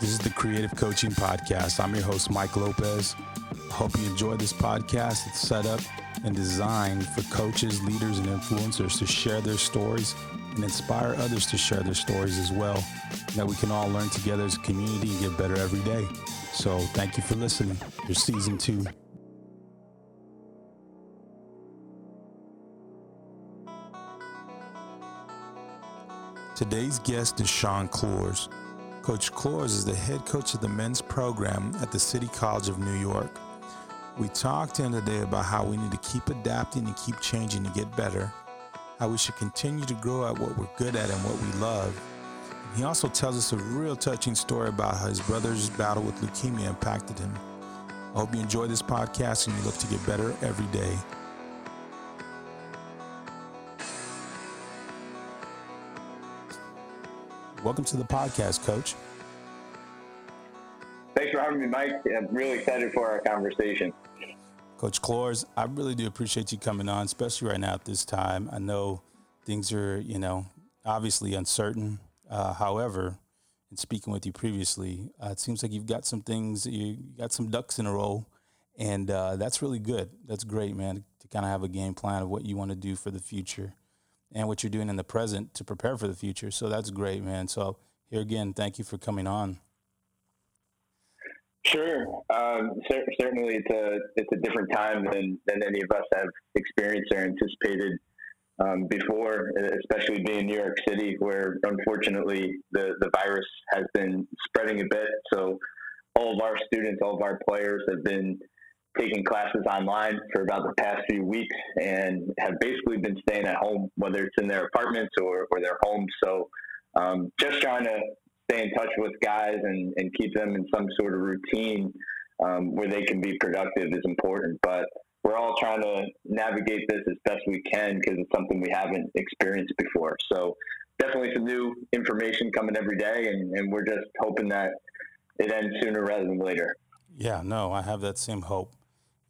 This is the Creative Coaching Podcast. I'm your host, Mike Lopez. Hope you enjoy this podcast. It's set up and designed for coaches, leaders, and influencers to share their stories and inspire others to share their stories as well. That we can all learn together as a community and get better every day. So, thank you for listening. Here's season two. Today's guest is Sean Clores. Coach Clores is the head coach of the men's program at the City College of New York. We talked to him today about how we need to keep adapting and keep changing to get better, how we should continue to grow at what we're good at and what we love. He also tells us a real touching story about how his brother's battle with leukemia impacted him. I hope you enjoy this podcast and you look to get better every day. Welcome to the podcast, Coach. Thanks for having me, Mike. I'm really excited for our conversation. Coach Clores, I really do appreciate you coming on, especially right now at this time. I know things are, you know, obviously uncertain. Uh, however, in speaking with you previously, uh, it seems like you've got some things, you got some ducks in a row, and uh, that's really good. That's great, man, to kind of have a game plan of what you want to do for the future and what you're doing in the present to prepare for the future. So that's great, man. So here again, thank you for coming on. Sure. Um, cer- certainly, it's a it's a different time than than any of us have experienced or anticipated um, before, especially being in New York City, where unfortunately the the virus has been spreading a bit. So all of our students, all of our players have been taking classes online for about the past few weeks and have basically been staying at home, whether it's in their apartments or, or their homes. So um, just trying to stay in touch with guys and, and keep them in some sort of routine um, where they can be productive is important. But we're all trying to navigate this as best we can because it's something we haven't experienced before. So definitely some new information coming every day, and, and we're just hoping that it ends sooner rather than later. Yeah, no, I have that same hope.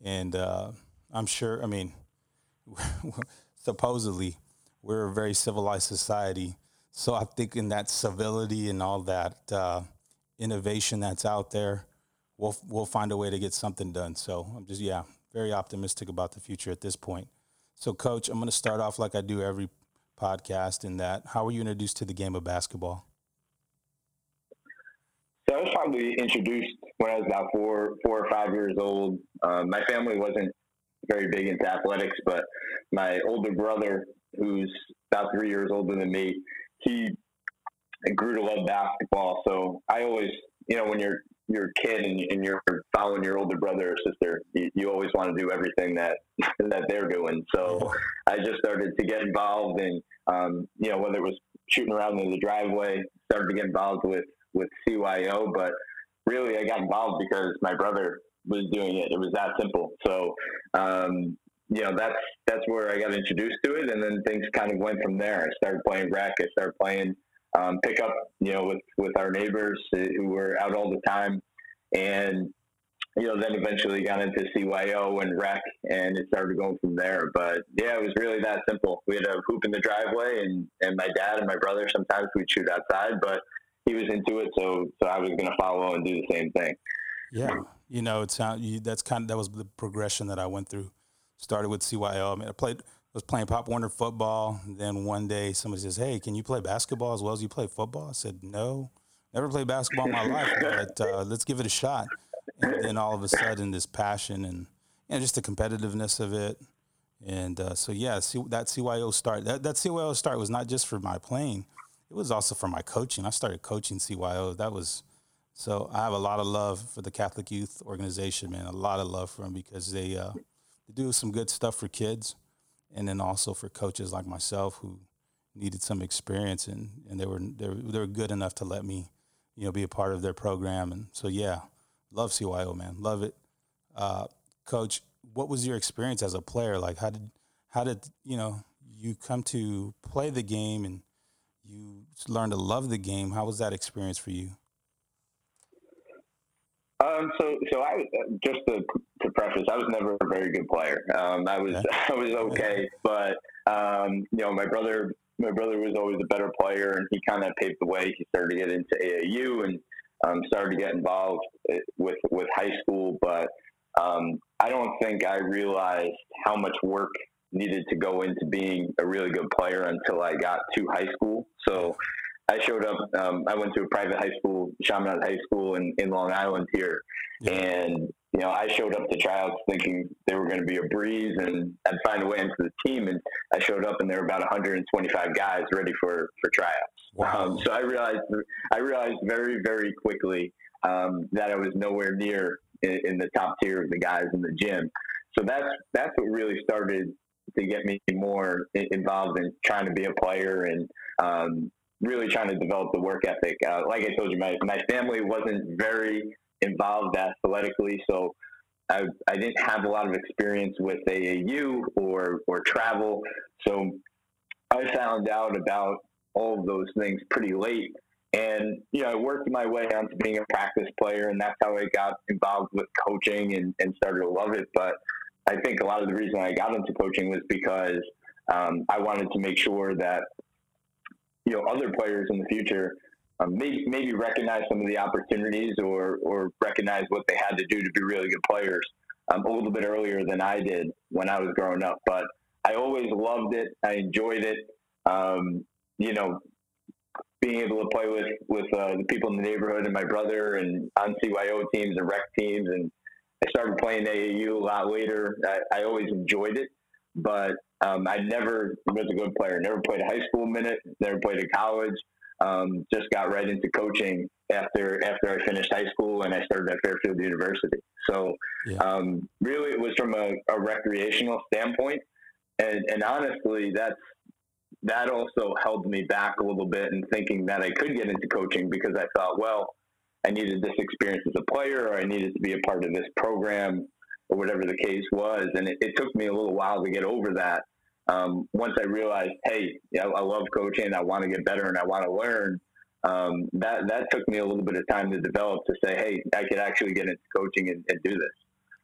And uh, I'm sure, I mean, supposedly we're a very civilized society. So I think in that civility and all that uh, innovation that's out there, we'll we'll find a way to get something done. So I'm just yeah, very optimistic about the future at this point. So, Coach, I'm going to start off like I do every podcast. In that, how were you introduced to the game of basketball? So I was probably introduced when I was about four, four or five years old. Um, my family wasn't very big into athletics, but my older brother, who's about three years older than me, he grew to love basketball. So I always, you know, when you're you're a kid and, and you're following your older brother or sister, you, you always want to do everything that that they're doing. So I just started to get involved in, um, you know, whether it was shooting around in the driveway, started to get involved with with CYO, but really I got involved because my brother was doing it. It was that simple. So, um, you know, that's that's where I got introduced to it, and then things kind of went from there. I started playing rec. I started playing um, pickup, you know, with with our neighbors who were out all the time, and you know, then eventually got into CYO and rec, and it started going from there. But yeah, it was really that simple. We had a hoop in the driveway, and and my dad and my brother sometimes we'd shoot outside, but he was into it, so so I was going to follow and do the same thing. Yeah, you know, it's how you, that's kind of that was the progression that I went through. Started with CYO. I mean, I played was playing Pop Warner football. Then one day somebody says, "Hey, can you play basketball as well as you play football?" I said, "No, never played basketball in my life, but uh, let's give it a shot." And then all of a sudden, this passion and know, just the competitiveness of it. And uh, so, yeah, see, that CYO start, that, that CYO start was not just for my playing it was also for my coaching. I started coaching CYO. That was so I have a lot of love for the Catholic Youth Organization, man. A lot of love for them because they uh, they do some good stuff for kids, and then also for coaches like myself who needed some experience and, and they were they were, they were good enough to let me, you know, be a part of their program. And so yeah, love CYO, man, love it. Uh, Coach, what was your experience as a player? Like, how did how did you know you come to play the game and you learned to love the game. How was that experience for you? Um, so, so I just to, to preface, I was never a very good player. Um, I was, okay. I was okay, but um, you know, my brother, my brother was always a better player, and he kind of paved the way. He started to get into AAU, and um, started to get involved uh, with with high school, but um, I don't think I realized how much work needed to go into being a really good player until I got to high school. So I showed up. Um, I went to a private high school, Chaminade High School in, in Long Island here, yeah. and you know I showed up to tryouts thinking they were going to be a breeze and I'd find a way into the team. And I showed up, and there were about 125 guys ready for for tryouts. Wow. Um, so I realized I realized very very quickly um, that I was nowhere near in, in the top tier of the guys in the gym. So that's that's what really started to get me more involved in trying to be a player and um, really trying to develop the work ethic. Uh, like I told you, my, my family wasn't very involved athletically, so I, I didn't have a lot of experience with AAU or, or travel. So I found out about all of those things pretty late. And, you know, I worked my way onto being a practice player, and that's how I got involved with coaching and, and started to love it. But I think a lot of the reason I got into coaching was because um, I wanted to make sure that you know other players in the future um, maybe, maybe recognize some of the opportunities or or recognize what they had to do to be really good players um, a little bit earlier than I did when I was growing up. But I always loved it. I enjoyed it. Um, you know, being able to play with with uh, the people in the neighborhood and my brother and on CYO teams and rec teams and I started playing AAU a lot later. I, I always enjoyed it, but um, I never was a good player. Never played a high school minute. Never played a college. Um, just got right into coaching after after I finished high school and I started at Fairfield University. So yeah. um, really, it was from a, a recreational standpoint, and, and honestly, that's that also held me back a little bit in thinking that I could get into coaching because I thought, well, I needed this experience as a player or I needed to be a part of this program or whatever the case was. And it, it took me a little while to get over that. Um, once I realized, hey, yeah, I love coaching, I want to get better and I want to learn. Um, that that took me a little bit of time to develop to say, hey, I could actually get into coaching and, and do this.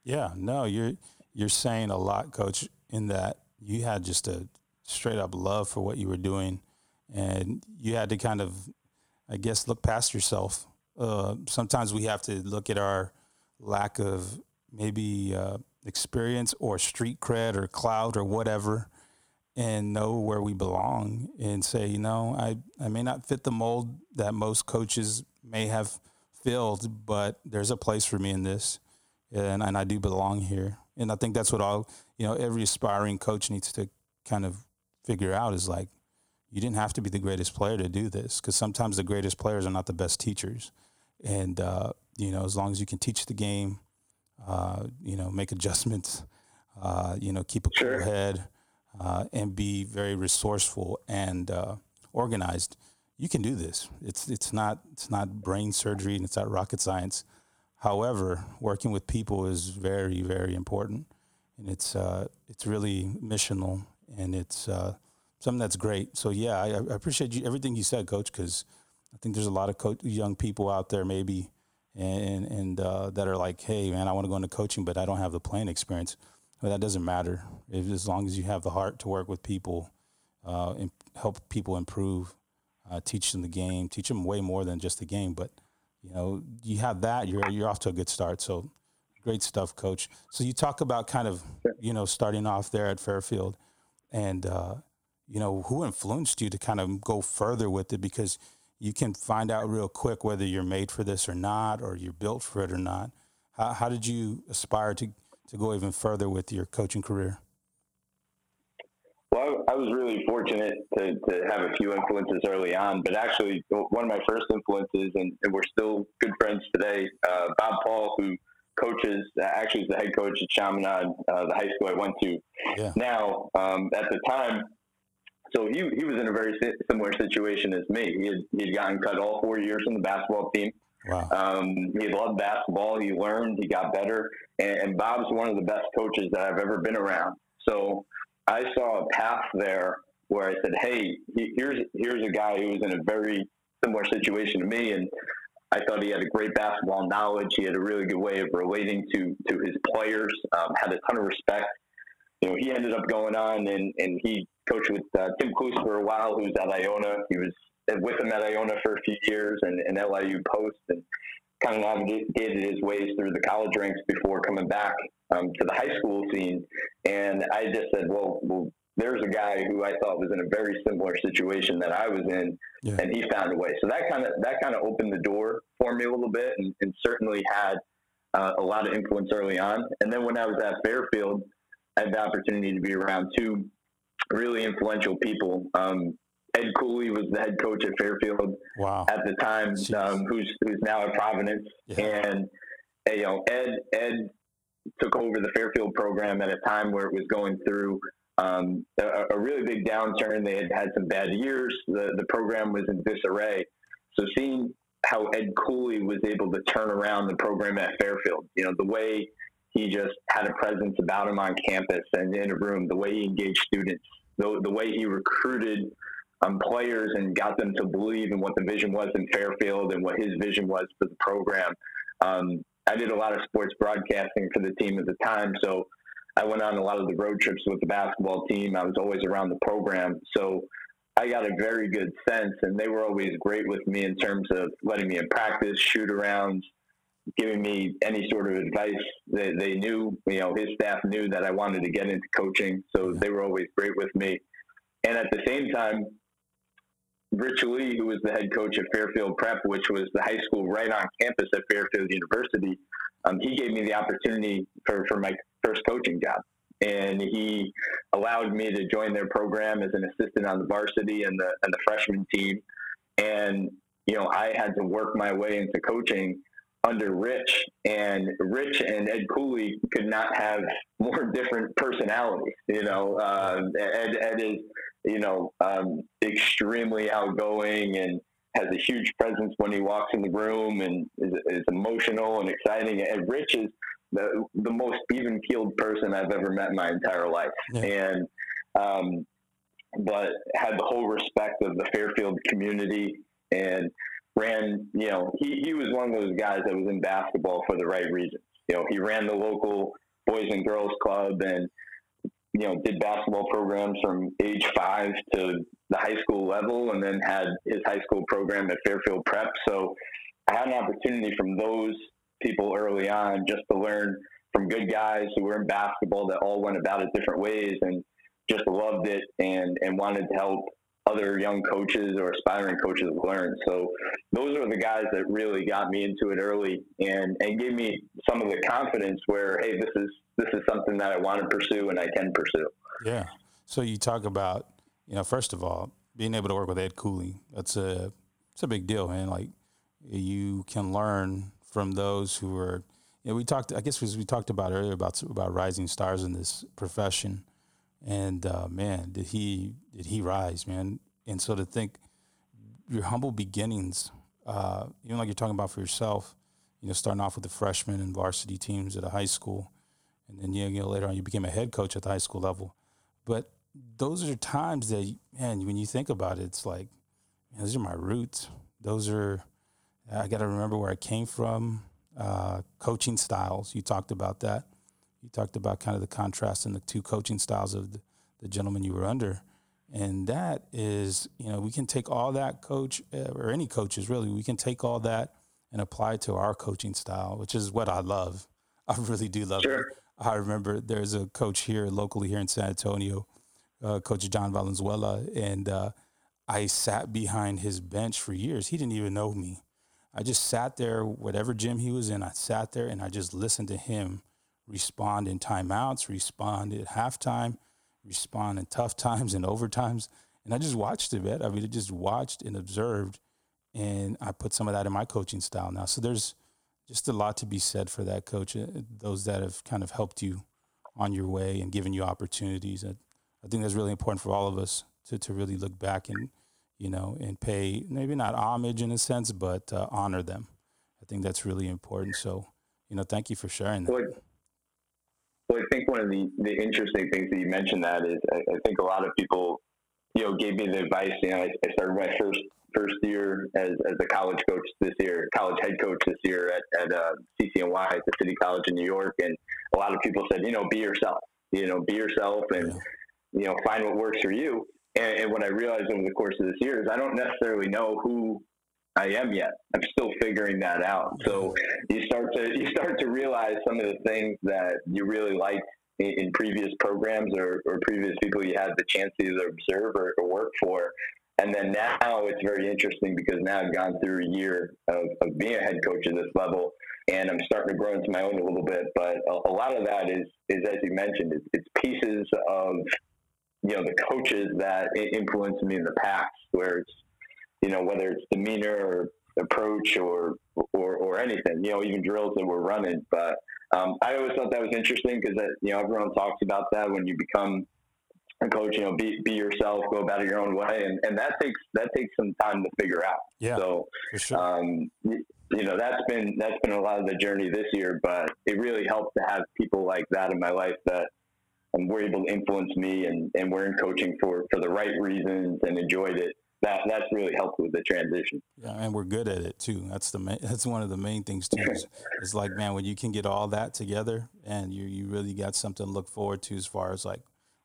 Yeah, no, you're you're saying a lot, Coach, in that you had just a straight up love for what you were doing, and you had to kind of, I guess, look past yourself uh, sometimes we have to look at our lack of maybe uh, experience or street cred or clout or whatever and know where we belong and say, you know, I, I may not fit the mold that most coaches may have filled, but there's a place for me in this and, and I do belong here. And I think that's what all, you know, every aspiring coach needs to kind of figure out is like, you didn't have to be the greatest player to do this because sometimes the greatest players are not the best teachers. And, uh, you know, as long as you can teach the game, uh, you know, make adjustments, uh, you know, keep a cool head uh, and be very resourceful and uh, organized, you can do this. It's, it's, not, it's not brain surgery and it's not rocket science. However, working with people is very, very important. And it's, uh, it's really missional and it's, something that's great. So yeah, I, I appreciate you, everything you said, Coach, because I think there's a lot of co- young people out there maybe and and uh, that are like, hey man, I want to go into coaching, but I don't have the playing experience. But that doesn't matter if, as long as you have the heart to work with people, uh, and help people improve, uh, teach them the game, teach them way more than just the game. But you know, you have that, you're you're off to a good start. So great stuff, Coach. So you talk about kind of you know starting off there at Fairfield, and uh, you know, who influenced you to kind of go further with it? Because you can find out real quick whether you're made for this or not, or you're built for it or not. How, how did you aspire to, to go even further with your coaching career? Well, I was really fortunate to, to have a few influences early on, but actually, one of my first influences, and, and we're still good friends today, uh, Bob Paul, who coaches, actually is the head coach at Chaminade, uh, the high school I went to. Yeah. Now, um, at the time, so he, he was in a very similar situation as me. He had, he had gotten cut all four years from the basketball team. Wow. Um, he loved basketball. He learned. He got better. And, and Bob's one of the best coaches that I've ever been around. So I saw a path there where I said, "Hey, here's here's a guy who was in a very similar situation to me, and I thought he had a great basketball knowledge. He had a really good way of relating to to his players. Um, had a ton of respect. You know, he ended up going on and and he coached with uh, Tim Cluess for a while, who's at Iona. He was with him at Iona for a few years and, and LIU Post and kind of navigated his ways through the college ranks before coming back um, to the high school scene. And I just said, well, well, there's a guy who I thought was in a very similar situation that I was in, yeah. and he found a way. So that kind of that kind of opened the door for me a little bit, and, and certainly had uh, a lot of influence early on. And then when I was at Fairfield, I had the opportunity to be around two really influential people. Um, Ed Cooley was the head coach at Fairfield wow. at the time, um, who's who's now at Providence, yeah. and you know Ed Ed took over the Fairfield program at a time where it was going through um, a, a, really big downturn. They had had some bad years. The the program was in disarray. So seeing how Ed Cooley was able to turn around the program at Fairfield, you know, the way he just had a presence about him on campus and in a room, the way he engaged students, the, the way he recruited um, players and got them to believe in what the vision was in Fairfield and what his vision was for the program. Um, I did a lot of sports broadcasting for the team at the time, so I went on a lot of the road trips with the basketball team. I was always around the program, so I got a very good sense, and they were always great with me in terms of letting me in practice, shoot arounds, giving me any sort of advice. They, they knew, you know, his staff knew that I wanted to get into coaching, so they were always great with me. And at the same time, Rich Lee, who was the head coach at Fairfield Prep, which was the high school right on campus at Fairfield University, um, he gave me the opportunity for, for my first coaching job. And he allowed me to join their program as an assistant on the varsity and the, and the freshman team. And, you know, I had to work my way into coaching under Rich, and Rich and Ed Cooley could not have more different personalities. You know, uh, Ed, Ed is you know, um, extremely outgoing and has a huge presence when he walks in the room and is, is emotional and exciting. And Rich is the, the most even keeled person I've ever met in my entire life. Yeah. And, um, but had the whole respect of the Fairfield community and ran, you know, he, he was one of those guys that was in basketball for the right reasons. You know, he ran the local Boys and Girls Club and you know, did basketball programs from age five to the high school level and then had his high school program at Fairfield Prep. So I had an opportunity from those people early on just to learn from good guys who were in basketball that all went about it different ways and just loved it and, and wanted to help other young coaches or aspiring coaches learn. So those are the guys that really got me into it early and, and gave me some of the confidence where, hey, this is this is something that I want to pursue and I can pursue. Yeah. So you talk about, you know, first of all, being able to work with Ed Cooley. That's a it's a big deal, man. Like you can learn from those who are. You know, we talked. I guess as we talked about earlier about about rising stars in this profession, and uh, man, did he did he rise, man? And so to think your humble beginnings, uh, even like you're talking about for yourself, you know, starting off with the freshman and varsity teams at a high school, and then you know later on you became a head coach at the high school level. But those are times that man, when you think about it, it's like man, those are my roots. Those are I got to remember where I came from. Uh, coaching styles, you talked about that. You talked about kind of the contrast in the two coaching styles of the, the gentleman you were under. And that is, you know, we can take all that coach uh, or any coaches really, we can take all that and apply it to our coaching style, which is what I love. I really do love sure. it. I remember there's a coach here locally here in San Antonio, uh, Coach John Valenzuela, and uh, I sat behind his bench for years. He didn't even know me. I just sat there, whatever gym he was in, I sat there and I just listened to him respond in timeouts, respond at halftime, respond in tough times and overtimes. And I just watched it, man. I mean, I just watched and observed, and I put some of that in my coaching style now. So there's just a lot to be said for that, coach. Uh, those that have kind of helped you on your way and given you opportunities. I, I think that's really important for all of us to, to really look back and, you know, and pay maybe not homage in a sense, but uh, honor them. I think that's really important. So, you know, thank you for sharing that. Well, I think one of the, the interesting things that you mentioned that is I, I think a lot of people, you know, gave me the advice. You know, I, I started my first first year as, as a college coach this year, college head coach this year at, at uh, CCNY at the City College in New York. And a lot of people said, you know, be yourself, you know, be yourself and, you know, find what works for you. and, and what I realized over the course of this year is I don't necessarily know who I am yet. I'm still figuring that out. So you start to you start to realize some of the things that you really liked in, in previous programs or, or previous people you had the chance to either observe or, or, work for. And then now it's very interesting because now I've gone through a year of, of being a head coach at this level, and I'm starting to grow into my own a little bit. But a, a lot of that is is as you mentioned, it's, it's pieces of you know the coaches that influenced me in the past, where it's you know whether it's demeanor or approach or or or anything, you know even drills that we're running. But um, I always thought that was interesting because that you know everyone talks about that when you become a coach, you know, be, be yourself, go about it your own way, and, and that takes that takes some time to figure out. Yeah, so sure. um, you know that's been that's been a lot of the journey this year, but it really helps to have people like that in my life that um, were able to influence me and, and were in coaching for, for the right reasons and enjoyed it. That, that's really helped with the transition. Yeah, and we're good at it too. That's the main, that's one of the main things too. it's like man, when you can get all that together and you you really got something to look forward to as far as like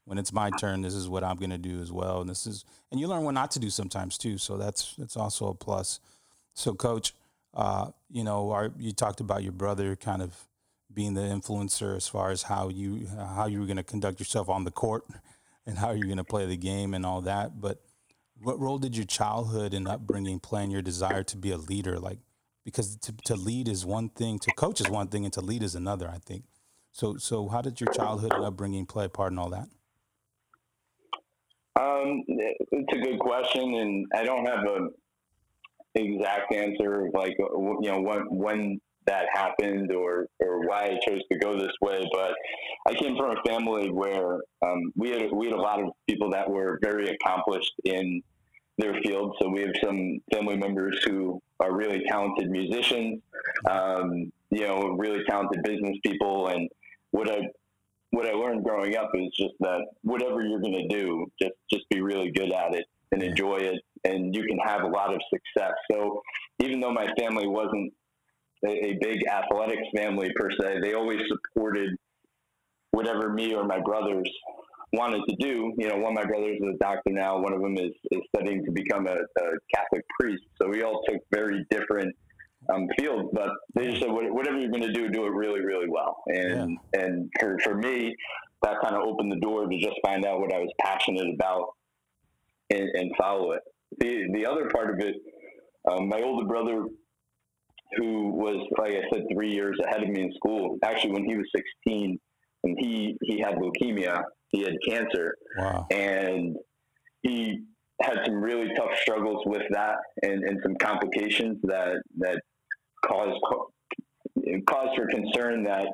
when it's my turn, this is what I'm going to do as well. And this is, and you learn what not to do sometimes too. So that's, that's also a plus. So coach, uh, you know, our, you talked about your brother kind of being the influencer as far as how you how you were going to conduct yourself on the court and how you're going to play the game and all that. But what role did your childhood and upbringing play in your desire to be a leader? Like, because to, to lead is one thing, to coach is one thing, and to lead is another. I think. So, so how did your childhood and upbringing play a part in all that? Um, it's a good question, and I don't have a exact answer like you know when when that happened or or why I chose to go this way. But I came from a family where um, we had we had a lot of people that were very accomplished in their field. So we have some family members who are really talented musicians, um, you know, really talented business people. And what I what I learned growing up is just that whatever you're going to do, just just be really good at it and enjoy it, and you can have a lot of success. So even though my family wasn't a, a big athletics family per se. They always supported whatever me or my brothers wanted to do. You know, one of my brothers is a doctor now. One of them is, is studying to become a, a Catholic priest. So we all took very different um, fields, but they just said, whatever you're going to do, do it really, really well. And yeah. and for, for me, that kind of opened the door to just find out what I was passionate about and, and follow it. The the other part of it, um, my older brother who was, like I said, three years ahead of me in school. Actually, when he was 16, and he he had leukemia, he had cancer, wow. and he had some really tough struggles with that, and, and some complications that that caused caused for concern that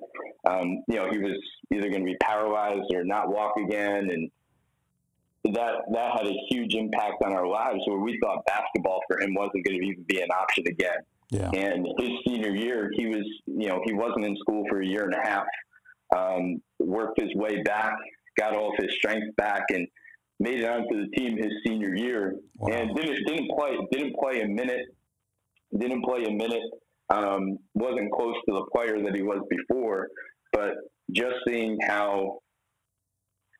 um, you know he was either going to be paralyzed or not walk again, and that that had a huge impact on our lives. Where we thought basketball for him wasn't going to even be an option again. Yeah. And his senior year, he was, you know, he wasn't in school for a year and a half. Um, worked his way back, got all of his strength back, and made it onto the team his senior year. Wow. And didn't didn't play didn't play a minute. Didn't play a minute. Um, wasn't close to the player that he was before. But just seeing how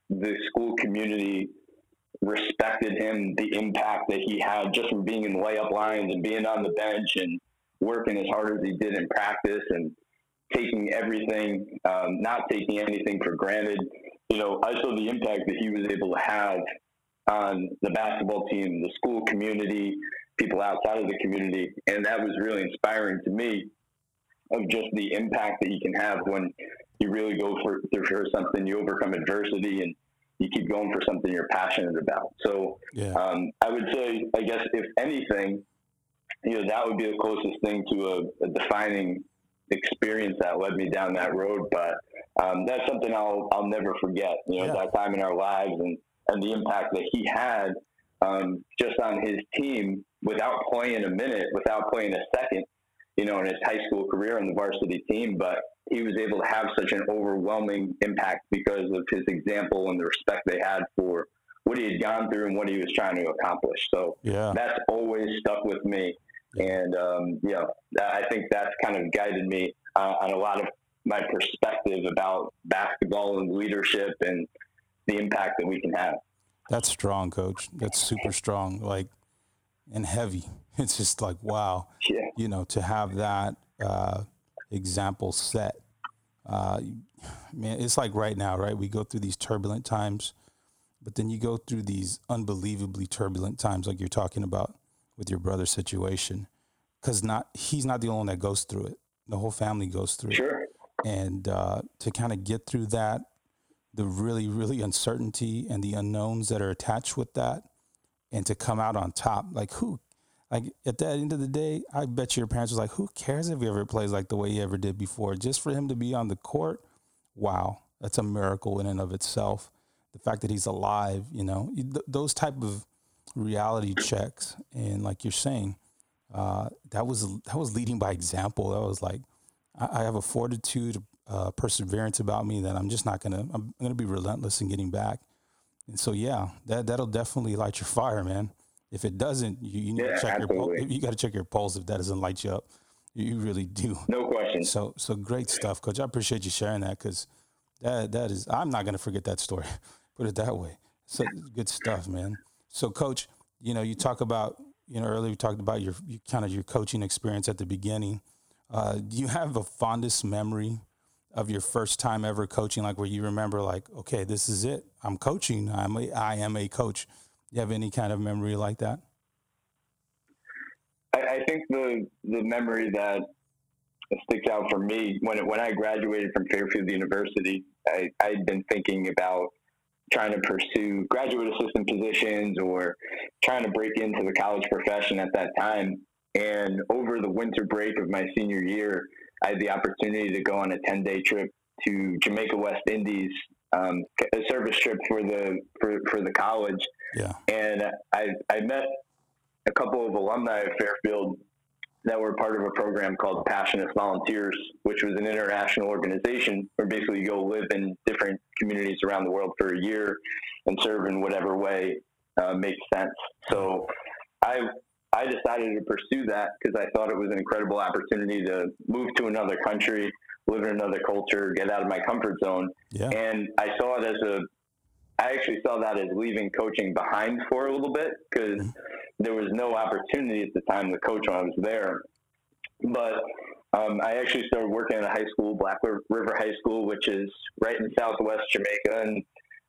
the school community respected him, the impact that he had just from being in the layup lines and being on the bench and working as hard as he did in practice and taking everything, um, not taking anything for granted. You know, I saw the impact that he was able to have on the basketball team, the school community, people outside of the community, and that was really inspiring to me of just the impact that you can have when you really go for, for something, you overcome adversity and you keep going for something you're passionate about. So yeah. um, I would say, I guess, if anything, you know, that would be the closest thing to a, a defining experience that led me down that road. But um, that's something I'll I'll never forget. You know, yeah. that time in our lives and and the impact that he had um, just on his team without playing a minute, without playing a second. You know, in his high school career on the varsity team, but he was able to have such an overwhelming impact because of his example and the respect they had for what he had gone through and what he was trying to accomplish. So yeah. that's always stuck with me. And, um, know, I think that's kind of guided me uh, on a lot of my perspective about basketball and leadership and the impact that we can have. That's strong, coach. That's super strong. Like and heavy. It's just like wow. Yeah. You know, to have that uh, example set. Uh, man, it's like right now, right? We go through these turbulent times, but then you go through these unbelievably turbulent times, like you're talking about with your brother's situation, because not he's not the only one that goes through it. The whole family goes through sure. it, and uh, to kind of get through that, the really, really uncertainty and the unknowns that are attached with that, and to come out on top. Like who, like at the end of the day, I bet your parents was like, who cares if he ever plays like the way he ever did before? Just for him to be on the court, wow, that's a miracle in and of itself. The fact that he's alive, you know, th- those type of reality checks, and like you're saying, uh, that was that was leading by example. That was like, I, I have a fortitude, uh, perseverance about me that I'm just not gonna. I'm gonna be relentless in getting back. And so, yeah, that that'll definitely light your fire, man. If it doesn't, you, you need Yeah, to check absolutely. your pulse. You got to check your pulse if that doesn't light you up. You really do. No question. So, so great stuff, Coach. I appreciate you sharing that because that that is. I'm not gonna forget that story. Put it that way. So good stuff, man. So, Coach, you know, you talk about you know earlier we talked about your you, kind of your coaching experience at the beginning. Uh, do you have a fondest memory of your first time ever coaching, like where you remember, like, okay, this is it. I'm coaching. I'm a, I am a coach. Do you have any kind of memory like that? I, I think the the memory that sticks out for me when when I graduated from Fairfield University, I I'd been thinking about trying to pursue graduate assistant positions or trying to break into the college profession at that time. And over the winter break of my senior year, I had the opportunity to go on a ten day trip to Jamaica West Indies, um, a service trip for the for, for the college. Yeah. And I I met a couple of alumni of Fairfield that were part of a program called Passionist Volunteers, which was an international organization where basically you go live in different communities around the world for a year and serve in whatever way uh, makes sense. So I I decided to pursue that because I thought it was an incredible opportunity to move to another country, live in another culture, get out of my comfort zone, Yeah. and I saw it as a I actually saw that as leaving coaching behind for a little bit because there was no opportunity at the time to coach when I was there. But um, I actually started working at a high school, Black River High School, which is right in southwest Jamaica, and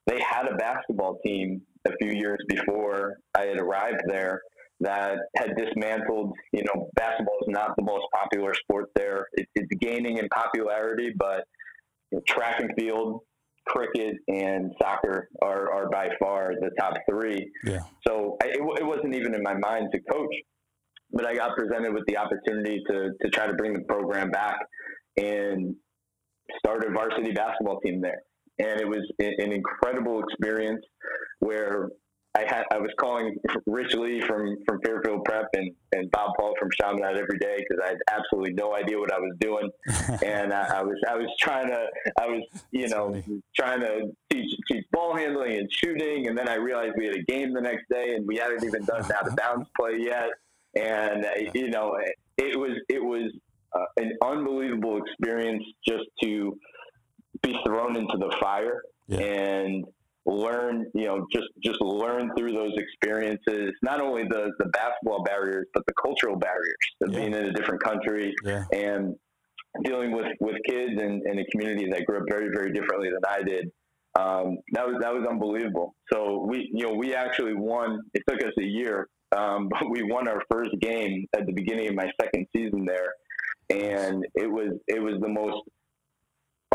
they had a basketball team a few years before I had arrived there that had dismantled. You know, basketball is not the most popular sport there. It, it's gaining in popularity, but track and field, cricket, and soccer are, are by far the top three. Yeah. So I, it, it wasn't even in my mind to coach, but I got presented with the opportunity to, to try to bring the program back and start a varsity basketball team there. And it was an incredible experience where I had I was calling Rich Lee from, from Fairfield Prep and, and Bob Paul from Chaminade every day because I had absolutely no idea what I was doing, and I, I was I was trying to I was you know Funny. trying to teach teach ball handling and shooting, and then I realized we had a game the next day, and we hadn't even done out of bounds play yet, and uh, you know it was it was uh, an unbelievable experience just to be thrown into the fire Yeah. and learn you know just just learn through those experiences not only the the basketball barriers but the cultural barriers of Yeah. being in a different country Yeah. and dealing with with kids in, in a community that grew up very very differently than I did. Um, that was that was unbelievable. So we you know we actually won. It took us a year, um, but we won our first game at the beginning of my second season there, and it was it was the most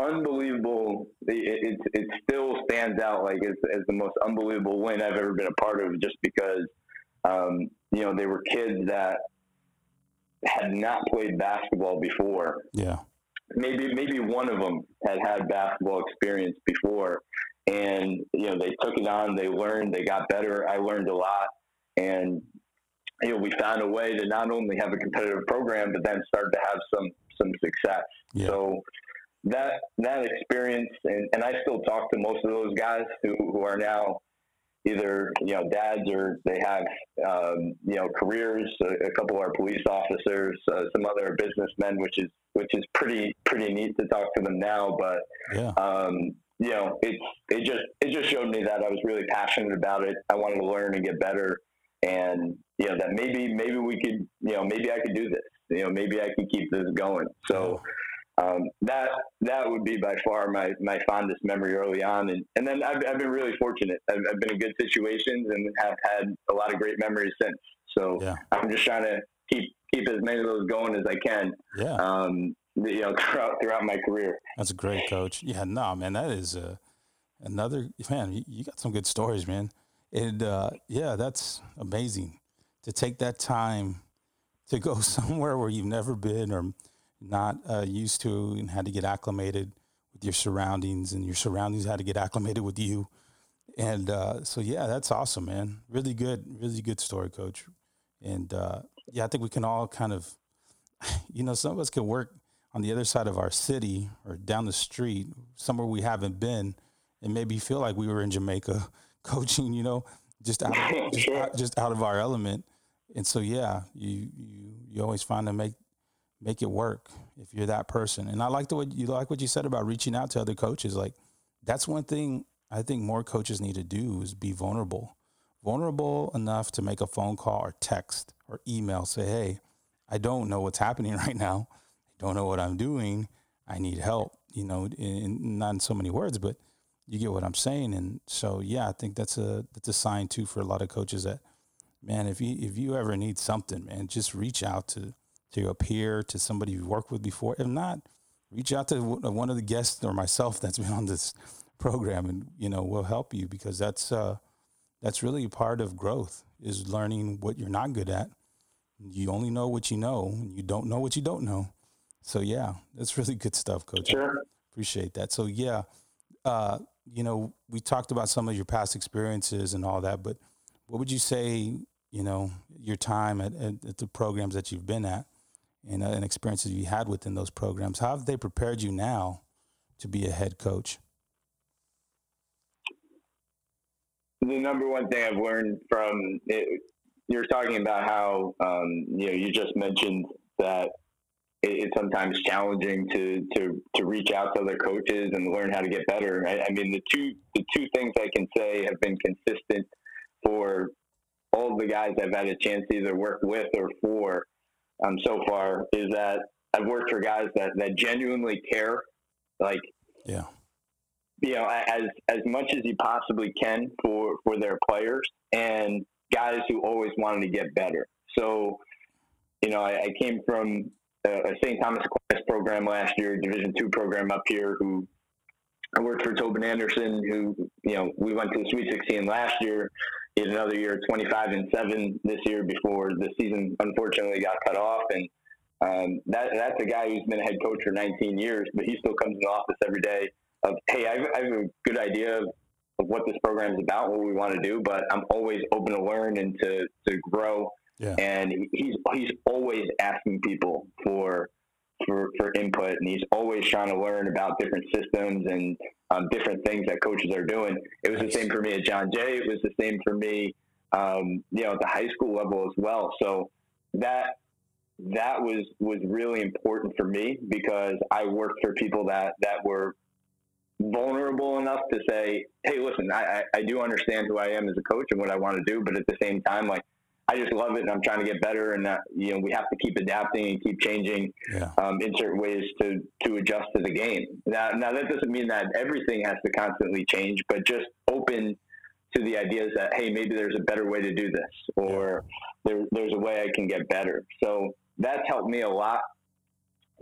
unbelievable. It, it, it still stands out like as, as the most unbelievable win I've ever been a part of, just because um, you know they were kids that had not played basketball before. Yeah. Maybe maybe one of them had had basketball experience before, and you know they took it on. They learned. They got better. I learned a lot, and you know we found a way to not only have a competitive program, but then start to have some some success. Yeah. So that that experience, and, and I still talk to most of those guys who, who are now either you know dads or they have um, you know careers. A, a couple are police officers, uh, some other businessmen, which is which is pretty pretty neat to talk to them now. But Yeah. um, you know, it's it just it just showed me that I was really passionate about it. I wanted to learn and get better, and you know that maybe maybe we could you know maybe I could do this. You know, maybe I could keep this going. So um, that that would be by far my, my fondest memory early on. And, and then I've, I've been really fortunate. I've, I've been in good situations and have had a lot of great memories since. So yeah. I'm just trying to keep keep as many of those going as I can. Yeah. Um, you know, throughout throughout my career. That's a great, coach. Yeah, no, man, that is uh, another man. You, you, got some good stories, man. And uh, yeah, that's amazing to take that time to go somewhere where you've never been or not uh, used to and had to get acclimated with your surroundings and your surroundings had to get acclimated with you. And uh, so, yeah, that's awesome, man. Really good, really good story, coach. And uh, yeah, I think we can all kind of, you know, some of us can work on the other side of our city or down the street, somewhere we haven't been, and maybe feel like we were in Jamaica coaching, you know, just out, of, just, out, just out of our element. And so, yeah, you, you, you always find to make make it work if you're that person. And I like the way you like what you said about reaching out to other coaches. Like that's one thing I think more coaches need to do is be vulnerable. Vulnerable enough to make a phone call or text or email, say, Hey, I don't know what's happening right now. I don't know what I'm doing. I need help, you know, in, not in so many words, but you get what I'm saying. And so, yeah, I think that's a, that's a sign too for a lot of coaches that, man, if you, if you ever need something, man, just reach out to, to a peer, to somebody you've worked with before. If not, reach out to one of the guests or myself that's been on this program, and you know we'll help you because that's uh, that's really a part of growth is learning what you're not good at. You only know what you know, and you don't know what you don't know. So yeah, that's really good stuff, Coach. Sure. Appreciate that. So yeah, uh, you know, we talked about some of your past experiences and all that, but what would you say, you know, your time at, at, at the programs that you've been at? And, uh, and experiences you had within those programs. How have they prepared you now to be a head coach? The number one thing I've learned from it, you're talking about how um, you know you just mentioned that it's sometimes challenging to, to to reach out to other coaches and learn how to get better. I, I mean, the two the two things I can say have been consistent for all the guys I've had a chance to either work with or for um, so far is that I've worked for guys that, that genuinely care, like yeah, you know, as as much as you possibly can for for their players, and guys who always wanted to get better. So, you know, I, I came from a St. Thomas Aquinas program last year, Division two program up here, who I worked for Tobin Anderson, who you know we went to the Sweet 16 last year. Had another year, 25 and seven this year before the season unfortunately got cut off, and um, that that's a guy who's been a head coach for 19 years, but he still comes in the office every day of hey, I have, I have a good idea of, of what this program is about, what we want to do, but I'm always open to learn and to to grow. Yeah. And he's he's always asking people for for, for input, and he's always trying to learn about different systems and um, different things that coaches are doing. It was the same for me at John Jay. It was the same for me, um, you know, at the high school level as well. So that that was was really important for me because I worked for people that that were vulnerable enough to say, "Hey, listen, I, I, I do understand who I am as a coach and what I want to do, but at the same time, like I just love it, and I'm trying to get better. And that, you know, we have to keep adapting and keep changing yeah. um, in certain ways to to adjust to the game. Now, now that doesn't mean that everything has to constantly change, but just open to the ideas that hey, maybe there's a better way to do this, or there, there's a way I can get better. So that's helped me a lot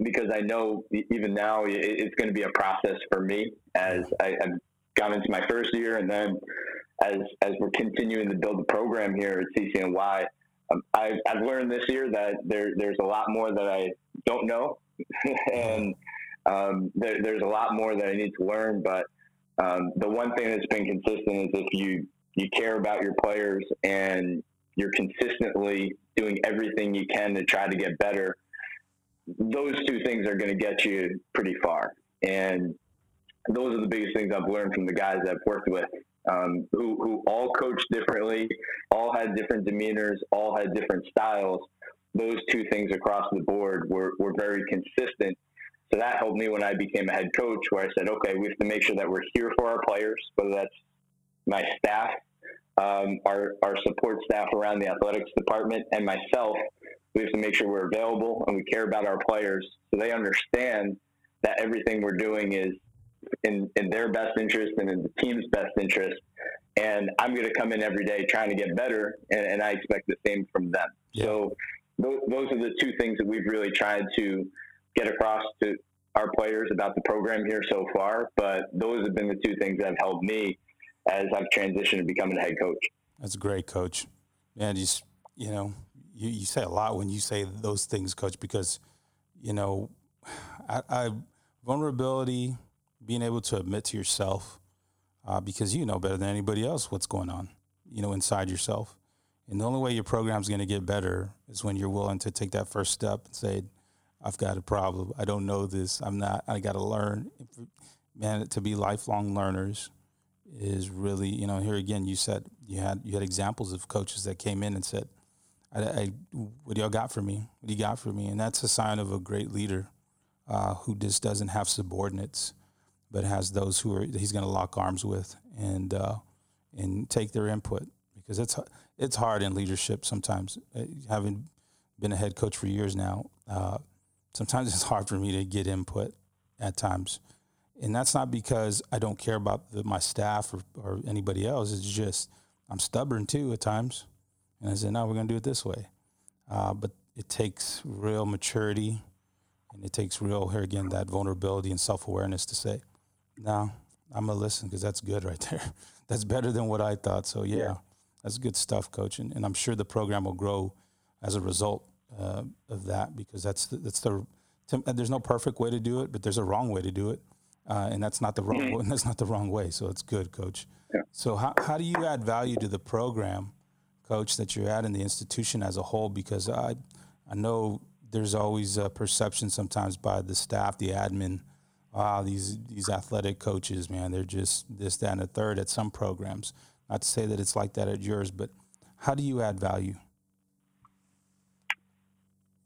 because I know even now it's going to be a process for me as I, I've gone into my first year, and then as as we're continuing to build the program here at CCNY, um, I've, I've learned this year that there there's a lot more that I don't know, and um, there, there's a lot more that I need to learn. But um, the one thing that's been consistent is if you you care about your players and you're consistently doing everything you can to try to get better, those two things are going to get you pretty far. And those are the biggest things I've learned from the guys I've worked with um, who, who all coached differently, all had different demeanors, all had different styles. Those two things across the board were, were very consistent. So that helped me when I became a head coach, where I said, okay, we have to make sure that we're here for our players, whether that's my staff, um, our, our support staff around the athletics department, and myself. We have to make sure we're available and we care about our players so they understand that everything we're doing is in, in their best interest and in the team's best interest. And I'm going to come in every day trying to get better, and, and I expect the same from them. Yeah. So those, those are the two things that we've really tried to get across to our players about the program here so far. But those have been the two things that have helped me as I've transitioned to becoming a head coach. That's a great, coach. Man, you, you know, you, you say a lot when you say those things, coach, because, you know, I, I vulnerability, being able to admit to yourself, uh, because you know better than anybody else what's going on, you know, inside yourself. And the only way your program's going to get better is when you're willing to take that first step and say, I've got a problem. I don't know this. I'm not, I got to learn. Man, to be lifelong learners is really, you know, here again, you said you had, you had examples of coaches that came in and said, I, I, what do y'all got for me? What do you got for me? And that's a sign of a great leader uh, who just doesn't have subordinates, but has those who are he's going to lock arms with and uh, and take their input because it's it's hard in leadership sometimes. Uh, having been a head coach for years now, uh, sometimes it's hard for me to get input at times. And that's not because I don't care about the, my staff or, or anybody else. It's just I'm stubborn too at times. And I said, no, we're going to do it this way. Uh, but it takes real maturity and it takes real, here again, that vulnerability and self awareness to say, no, I'm going to listen because that's good right there. that's better than what I thought. So, yeah, yeah. that's good stuff, coach. And, and, I'm sure the program will grow as a result uh, of that because that's the, that's the, there's no perfect way to do it, but there's a wrong way to do it. Uh, and that's not the wrong mm-hmm. that's not the wrong way. So it's good, coach. Yeah. So how, how do you add value to the program coach that you're at in the institution as a whole? Because I, I know there's always a perception sometimes by the staff, the admin, wow, these these athletic coaches, man, they're just this, that, and a third at some programs. Not to say that it's like that at yours, but how do you add value?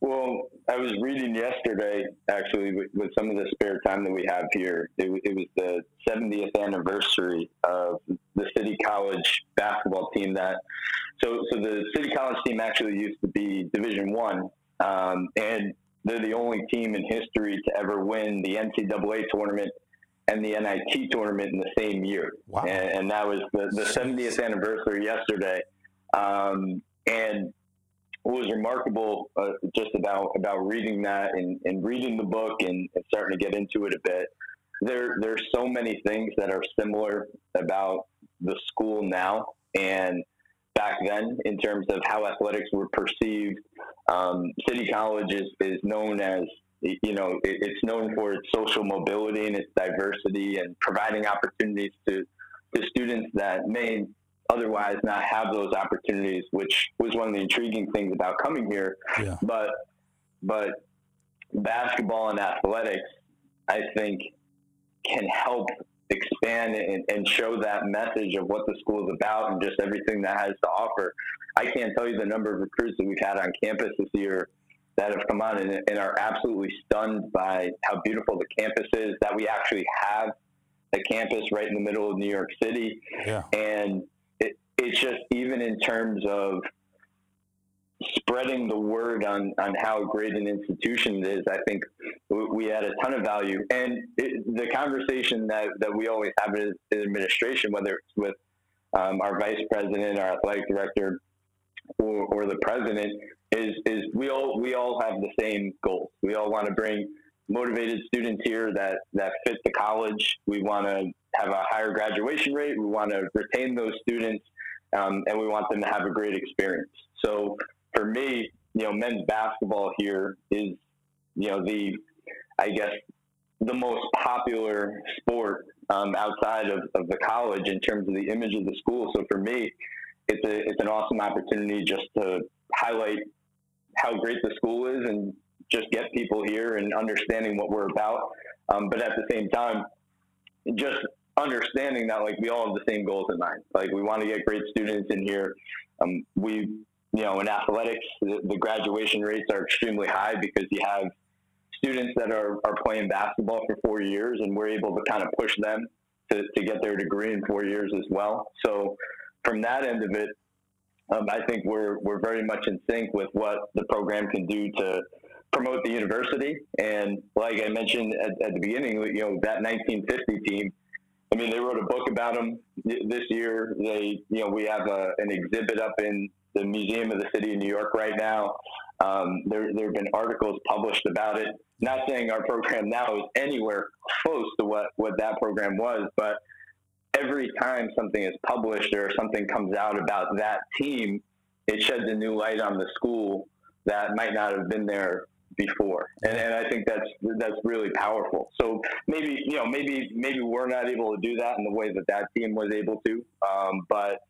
Well, I was reading yesterday, actually, with, with, some of the spare time that we have here. It, it, was the 70th anniversary of the City College basketball team. That so, so the City College team actually used to be Division One, um, and they're the only team in history to ever win the NCAA tournament and the NIT tournament in the same year. Wow. And, and that was the, the 70th anniversary yesterday. Um, and what was remarkable uh, just about about reading that and, and reading the book and, and, starting to get into it a bit there there's so many things that are similar about the school now and back then in terms of how athletics were perceived um, city college is, is known as you know it, it's known for its social mobility and its diversity and providing opportunities to to students that may otherwise not have those opportunities, which was one of the intriguing things about coming here. Yeah. But but basketball and athletics, I think, can help expand and, and, show that message of what the school is about and just everything that has to offer. I can't tell you the number of recruits that we've had on campus this year that have come on and, and are absolutely stunned by how beautiful the campus is, that we actually have a campus right in the middle of New York City. Yeah. And it's just even in terms of spreading the word on, on how great an institution it is, I think we add a ton of value. And it, the conversation that, that we always have in administration, whether it's with um, our vice president, our athletic director, or, or the president, is, is we all we all have the same goals. We all want to bring motivated students here that, that fit the college. We want to have a higher graduation rate. We want to retain those students um, and we want them to have a great experience. So for me, you know, men's basketball here is, you know, the, I guess, the most popular sport um, outside of, of the college in terms of the image of the school. So for me, it's a it's an awesome opportunity just to highlight how great the school is and just get people here and understanding what we're about. Um, but at the same time, just understanding that like we all have the same goals in mind. Like we want to get great students in here. Um, we, you know, in athletics, the, the, graduation rates are extremely high because you have students that are, are playing basketball for four years, and we're able to kind of push them to, to get their degree in four years as well. So from that end of it, um, I think we're we're very much in sync with what the program can do to promote the university. And like I mentioned at, at the beginning, you know that 1950 team. I mean, they wrote a book about them this year. They, you know, we have a, an exhibit up in the Museum of the City of New York right now. Um, there, there have been articles published about it. Not saying our program now is anywhere close to what, what that program was, but every time something is published or something comes out about that team, it sheds a new light on the school that might not have been there before. And, and I think that's that's really powerful. So maybe you know maybe maybe we're not able to do that in the way that that team was able to, um, but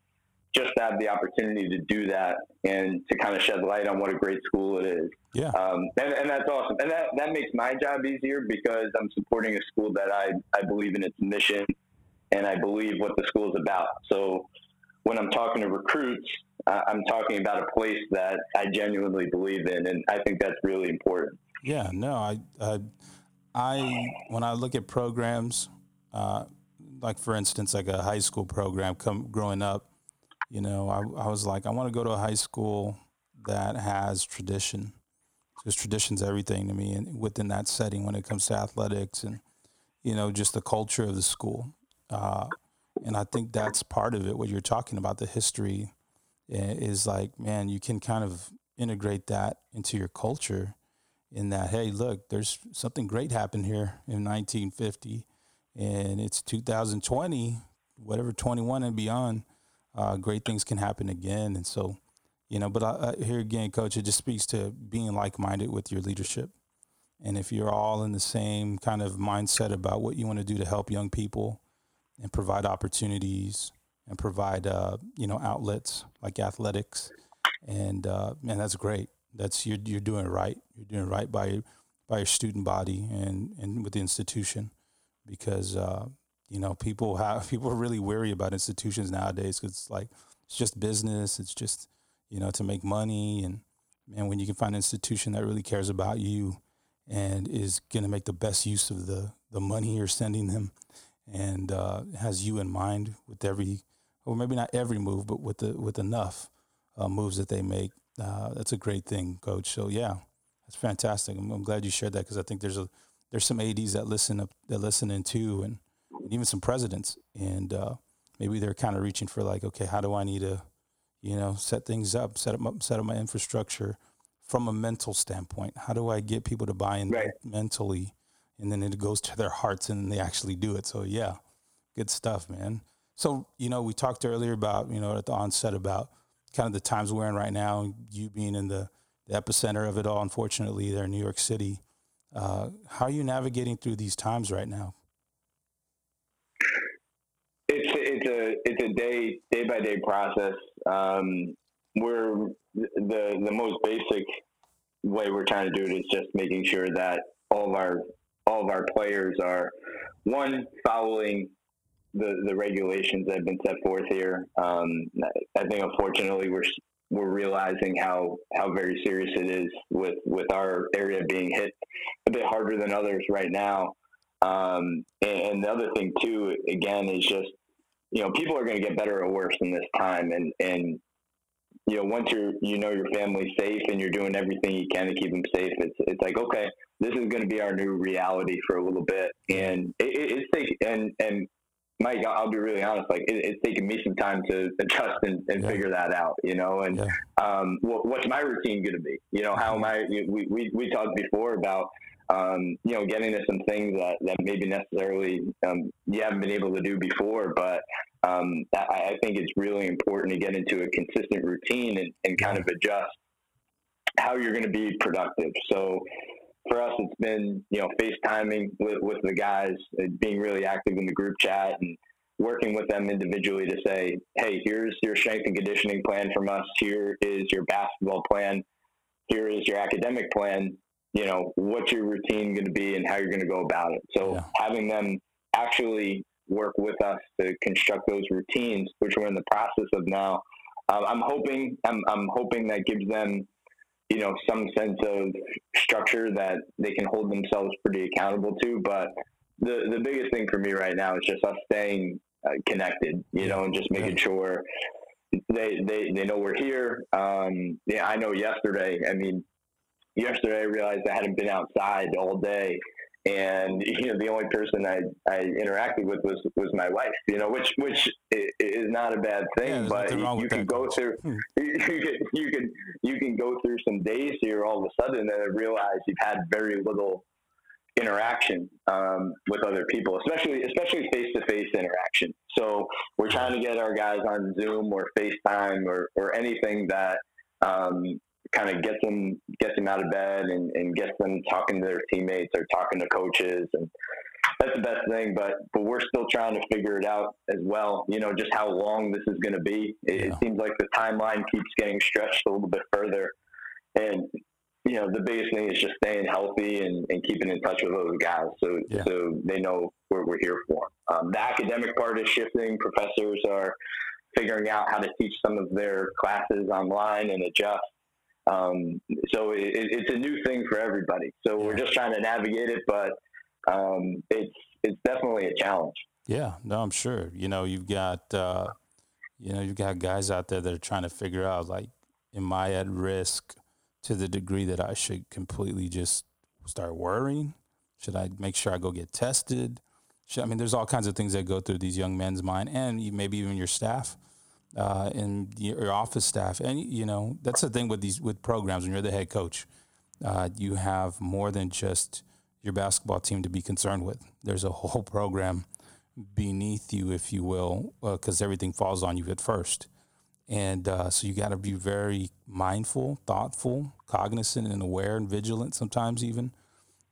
just have the opportunity to do that and to kind of shed light on what a great school it is. Yeah. Um, and, and that's awesome. And that, that makes my job easier because I'm supporting a school that I, I believe in its mission and I believe what the school is about. So when I'm talking to recruits, uh, I'm talking about a place that I genuinely believe in. And I think that's really important. Yeah, no, I, I, I when I look at programs, uh, like for instance, like a high school program come growing up, you know, I, I was like, I want to go to a high school that has tradition because tradition's everything to me. And within that setting, when it comes to athletics and, you know, just the culture of the school. Uh, and I think that's part of it. What you're talking about, the history is like, man, you can kind of integrate that into your culture in that, hey, look, there's something great happened here in 1950 and it's 2020, whatever 21 and beyond uh, great things can happen again. And so, you know, but I, I, here again, coach, it just speaks to being like minded with your leadership. And if you're all in the same kind of mindset about what you want to do to help young people and provide opportunities and provide, uh, you know, outlets like athletics, and uh, man, that's great. That's you're you're doing right. You're doing right by by your student body and and with the institution, because uh, you know, people have people are really weary about institutions nowadays because it's like it's just business. It's just you know to make money, and and when you can find an institution that really cares about you and is going to make the best use of the the money you're sending them, and uh, has you in mind with every, or maybe not every move, but with the with enough uh, moves that they make. Uh, that's a great thing, coach. So yeah, that's fantastic. I'm, I'm glad you shared that because I think there's a there's some ads that listen up that listen in too, and and even some presidents. And uh, maybe they're kind of reaching for like, okay, how do I need to, you know, set things up, set up, set up my infrastructure from a mental standpoint? How do I get people to buy in right. mentally? And then it goes to their hearts and they actually do it. So yeah, good stuff, man. So, you know, we talked earlier about, you know, at the onset about kind of the times we're in right now, you being in the, the epicenter of it all, unfortunately, there in New York City. Uh, how are you navigating through these times right now? It's a it's a day day by day process. Um, we're the the most basic way we're trying to do it is just making sure that all of our all of our players are one following the the regulations that have been set forth here. Um, I think unfortunately we're we're realizing how how very serious it is with with our area being hit a bit harder than others right now. Um, and, and the other thing too, again, is just you know, people are going to get better or worse in this time. And, and, you know, once you're, you know, your family's safe and you're doing everything you can to keep them safe, it's, it's like, okay, this is going to be our new reality for a little bit. And it, it's taking, and, and Mike, I'll be really honest, like it, it's taken me some time to adjust and, and yeah. figure that out, you know, and, yeah. um, what, what's my routine going to be? You know, how am I, we, we, we talked before about, um, you know, getting to some things that, that maybe necessarily um, you haven't been able to do before. But um, I, I, think it's really important to get into a consistent routine and, and kind of adjust how you're going to be productive. So for us, it's been, you know, FaceTiming with, with the guys, uh, being really active in the group chat and working with them individually to say, hey, here's your strength and conditioning plan from us. Here is your basketball plan. Here is your academic plan you know, what's your routine going to be and how you're going to go about it. So yeah. having them actually work with us to construct those routines, which we're in the process of now, uh, I'm hoping, I'm, I'm hoping that gives them you know, some sense of structure that they can hold themselves pretty accountable to. But the the biggest thing for me right now is just us staying uh, connected, you know, and just making sure they they they know we're here. Um, yeah, I know yesterday. I mean, yesterday I realized I hadn't been outside all day. And you know the only person I, I interacted with was was my wife you know which which is not a bad thing yeah, but you, you can go through hmm. you can you can you can go through some days here all of a sudden and realize you've had very little interaction um, with other people especially especially face-to-face interaction. So we're trying to get our guys on zoom or facetime or, or anything that um, kind of gets them gets them out of bed and, and gets them talking to their teammates or talking to coaches and that's the best thing but but we're still trying to figure it out as well you know just how long this is going to be it, yeah. it, seems like the timeline keeps getting stretched a little bit further and you know the biggest thing is just staying healthy and, and keeping in touch with those guys so yeah. so they know what we're here for um, the academic part is shifting professors are figuring out how to teach some of their classes online and adjust um, so it, it's a new thing for everybody. So we're just trying to navigate it, but um, it's it's definitely a challenge. Yeah, no, I'm sure. You know, you've got uh, you know you've got guys out there that are trying to figure out like, am I at risk to the degree that I should completely just start worrying? Should I make sure I go get tested? Should, I mean, there's all kinds of things that go through these young men's mind, and maybe even your staff uh, and your office staff. And you know that's the thing with these with programs. When you're the head coach, uh, you have more than just your basketball team to be concerned with. There's a whole program beneath you, if you will, because uh, everything falls on you at first. And uh, so you got to be very mindful, thoughtful, cognizant, and aware and vigilant sometimes even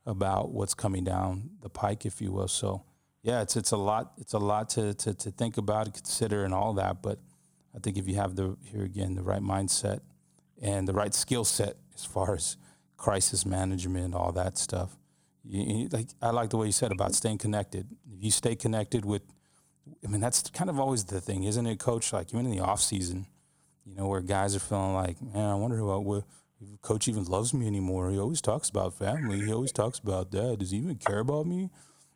about what's coming down the pike, if you will. So yeah, it's it's a lot. It's a lot to to, to think about, consider, and all that. But I think if you have the here again the right mindset and the right skill set as far as crisis management, all that stuff. You, like I like the way you said about staying connected. If you stay connected with, I mean that's kind of always the thing, isn't it, Coach? Like even in the off season, you know, where guys are feeling like, man, I wonder what, what coach even loves me anymore. He always talks about family. He always talks about dad. Does he even care about me?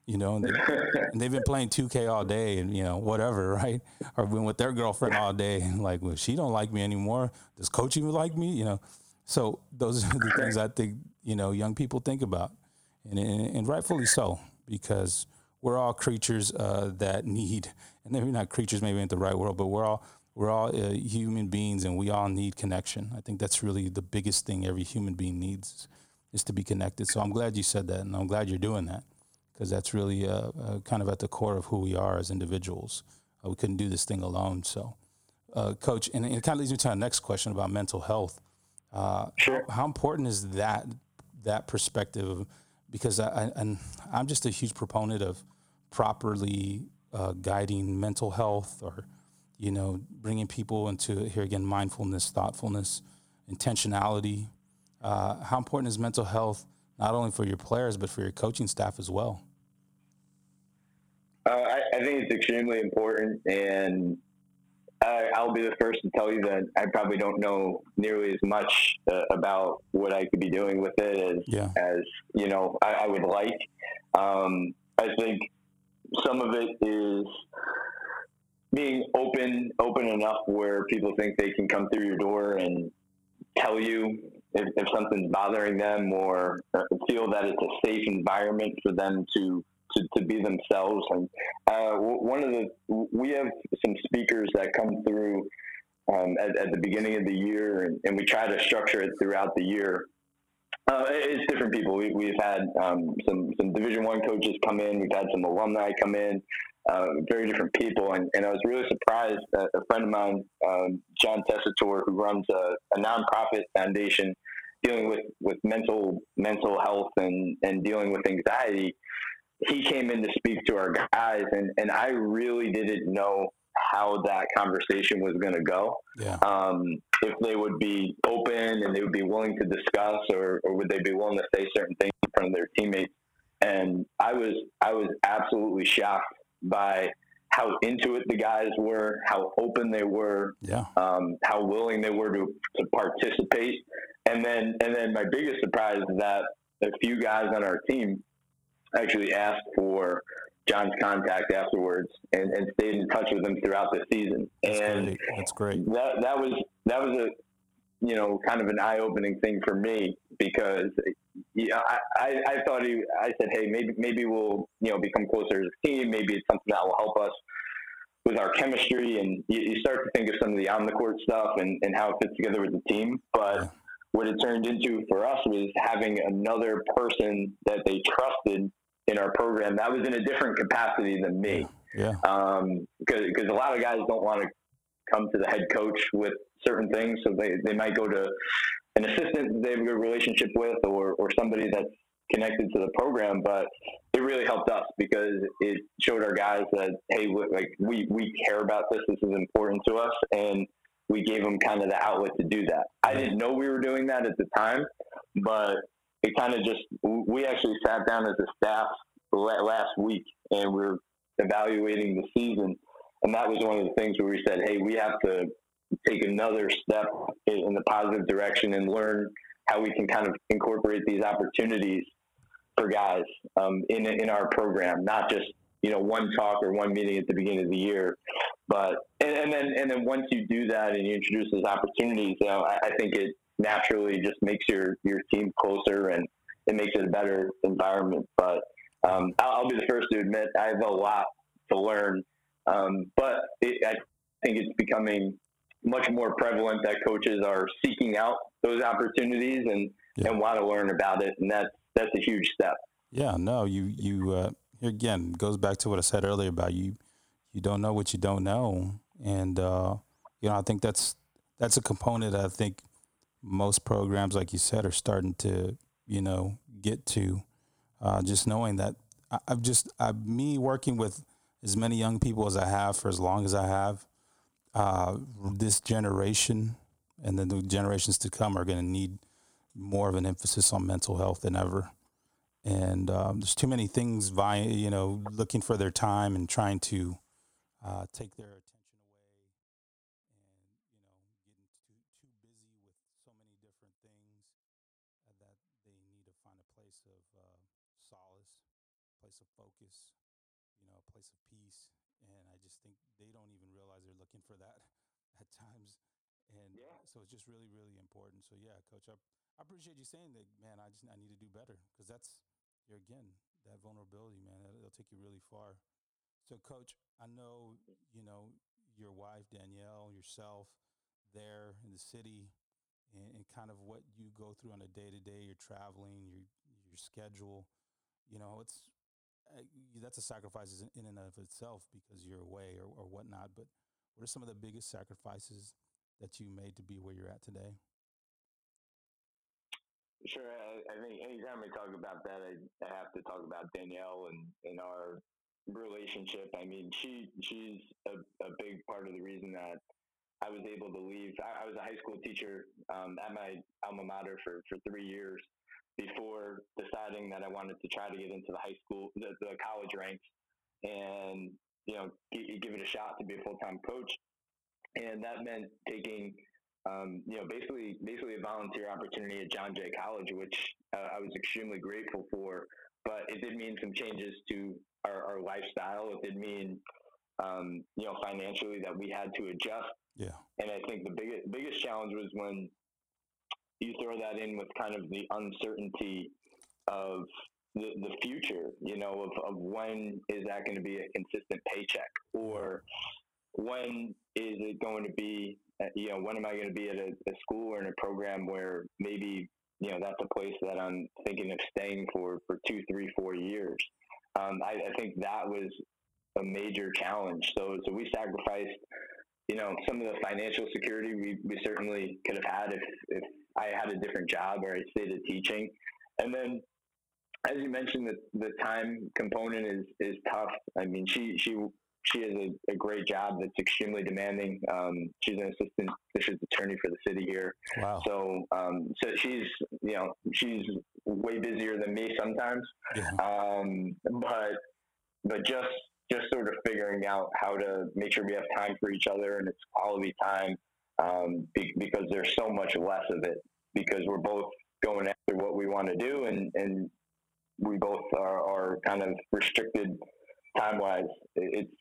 You know, and, they, have been playing 2K all day and, you know, whatever, right? Or been with their girlfriend all day and like, well, she don't like me anymore. Does coach even like me? You know, so those are the things I think, you know, young people think about and, and, and rightfully so, because we're all creatures uh, that need, and maybe not creatures, maybe in the right world, but we're all, we're all uh, human beings and we all need connection. I think that's really the biggest thing every human being needs is to be connected. So I'm glad you said that and I'm glad you're doing that because that's really uh, uh, kind of at the core of who we are as individuals. Uh, we couldn't do this thing alone. So, uh, Coach, and, and, it kind of leads me to our next question about mental health. Uh, sure. How, how, important is that that perspective? Because I, I, and I'm just a huge proponent of properly uh, guiding mental health, or you know, bringing people into here again mindfulness, thoughtfulness, intentionality. how important is mental health? not only for your players but for your coaching staff as well? I, think it's extremely important, and I, will be the first to tell you that I probably don't know nearly as much uh, about what I could be doing with it as yeah. as you know I, I would like. Um, I think some of it is being open, open enough where people think they can come through your door and tell you if, if something's bothering them or uh, feel that it's a safe environment for them to to, to be themselves. And uh, one of the we have some speakers that come through um, at, at, the beginning of the year, and, and, we try to structure it throughout the year. Uh, it's different people. We, have had um, some some Division One coaches come in. We've had some alumni come in. Uh, very different people, and, and I was really surprised. That a friend of mine, um, John Tessitore, who runs a, a nonprofit foundation dealing with, with mental mental health and, and dealing with anxiety, he came in to speak to our guys, and, and I really didn't know how that conversation was going to go. Yeah. Um, if they would be open and they would be willing to discuss, or, or would they be willing to say certain things in front of their teammates? And I was I was absolutely shocked by how into it the guys were, how open they were, yeah. um, how willing they were to, to participate. And then and then my biggest surprise is that a few guys on our team actually asked for John's contact afterwards and, and stayed in touch with him throughout the season. That's and great. That's great. That that was that was a you know kind of an eye opening thing for me because yeah, I, I, I thought he I said, hey, maybe maybe we'll you know become closer as a team. Maybe it's something that will help us with our chemistry, and you, you start to think of some of the on the court stuff and, and how it fits together with the team. But yeah. What it turned into for us was having another person that they trusted in our program that was in a different capacity than me. Yeah. Because um, a lot of guys don't want to come to the head coach with certain things, so they, they might go to an assistant they have a good relationship with or, or somebody that's connected to the program, but it really helped us because it showed our guys that hey, like we we care about this. This is important to us, and we gave them kind of the outlet to do that. I didn't know we were doing that at the time, but it kind of just we actually sat down as a staff last week and we are evaluating the season, and that was one of the things where we said, hey, we have to take another step in the positive direction and learn how we can kind of incorporate these opportunities for guys um, in in our program, not just you know one talk or one meeting at the beginning of the year, but and, and then and then once you do that and you introduce those opportunities, you know, I, I think it naturally just makes your your team closer and it makes it a better environment. But um, I'll, I'll, be the first to admit I have a lot to learn, um, but it, I think it's becoming much more prevalent that coaches are seeking out those opportunities and, yeah. and want to learn about it, and that's that's a huge step. Yeah, no, you you uh, again goes back to what I said earlier about you. You don't know what you don't know, and uh, you know I think that's that's a component I think most programs, like you said, are starting to you know get to. Uh, just knowing that I, I've just I, me working with as many young people as I have for as long as I have, uh, this generation and then the generations to come are going to need more of an emphasis on mental health than ever. And um, there's too many things, vying, you know, looking for their time and trying to uh, take their attention away, and you know, getting too too busy with so many different things uh, that they need to find a place of uh, solace, place of focus, you know, a place of peace. And I just think they don't even realize they're looking for that at times. And yeah. so it's just really, really important. So yeah, coach, I, I appreciate you saying that, man. I just I need to do better because that's you're again that vulnerability, man. It'll, it'll take you really far. So, coach, I know you know your wife Danielle, yourself, there in the city, and, and kind of what you go through on a day to day. You're traveling, your your schedule. You know, it's uh, that's a sacrifice in and of itself because you're away or, or whatnot. But what are some of the biggest sacrifices that you made to be where you're at today? Sure. I, I, think anytime we talk about that, I, I have to talk about Danielle and, and our relationship. I mean, she she's a, a big part of the reason that I was able to leave. I, I was a high school teacher um, at my alma mater for, for three years before deciding that I wanted to try to get into the high school, the, the college ranks, and you know, give, give it a shot to be a full time coach. And that meant taking um, you know, basically, basically a volunteer opportunity at John Jay College, which uh, I was extremely grateful for. But it did mean some changes to our, our lifestyle. It did mean, um, you know, financially that we had to adjust. Yeah. And I think the biggest biggest challenge was when you throw that in with kind of the uncertainty of the, the future, you know, of, of when is that going to be a consistent paycheck or when is it going to be you know, when am I going to be at a, a, school or in a program where maybe, you know, that's a place that I'm thinking of staying for, for two, three, four years. Um, I, I, think that was a major challenge. So, so we sacrificed, you know, some of the financial security we, we certainly could have had if, if I had a different job or I stayed at teaching. And then, as you mentioned, the, the time component is, is tough. I mean, she, she she has a, a, great job that's extremely demanding. Um, she's an assistant district attorney for the city here. Wow. So, um, so she's, you know, she's way busier than me sometimes. Yeah. Um, but, but just, just sort of figuring out how to make sure we have time for each other and it's quality time, um, be, because there's so much less of it because we're both going after what we want to do, and and we both are, are kind of restricted time wise. It's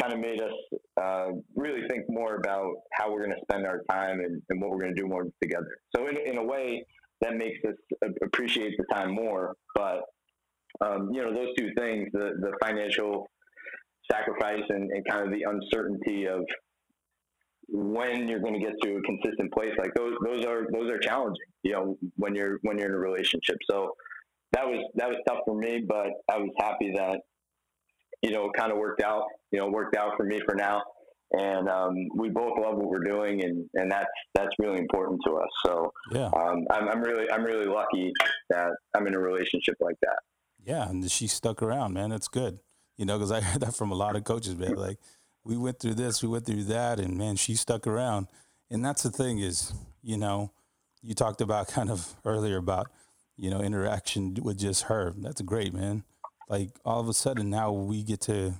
kind of made us uh, really think more about how we're going to spend our time and, and what we're going to do more together. So in, in a way, that makes us appreciate the time more. But um, you know, those two things, the, the financial sacrifice and, and kind of the uncertainty of when you're going to get to a consistent place like those those are those are challenging you know when you're when you're in a relationship so that was that was tough for me but i was happy that you know it kind of worked out you know worked out for me for now and um, we both love what we're doing and and that's that's really important to us so yeah um, I'm, I'm really i'm really lucky that i'm in a relationship like that yeah and she stuck around man that's good you know, because I heard that from a lot of coaches, man. Like, we went through this, we went through that, and man, she stuck around. And that's the thing is, you know, you talked about kind of earlier about, you know, interaction with just her. That's great, man. Like all of a sudden now we get to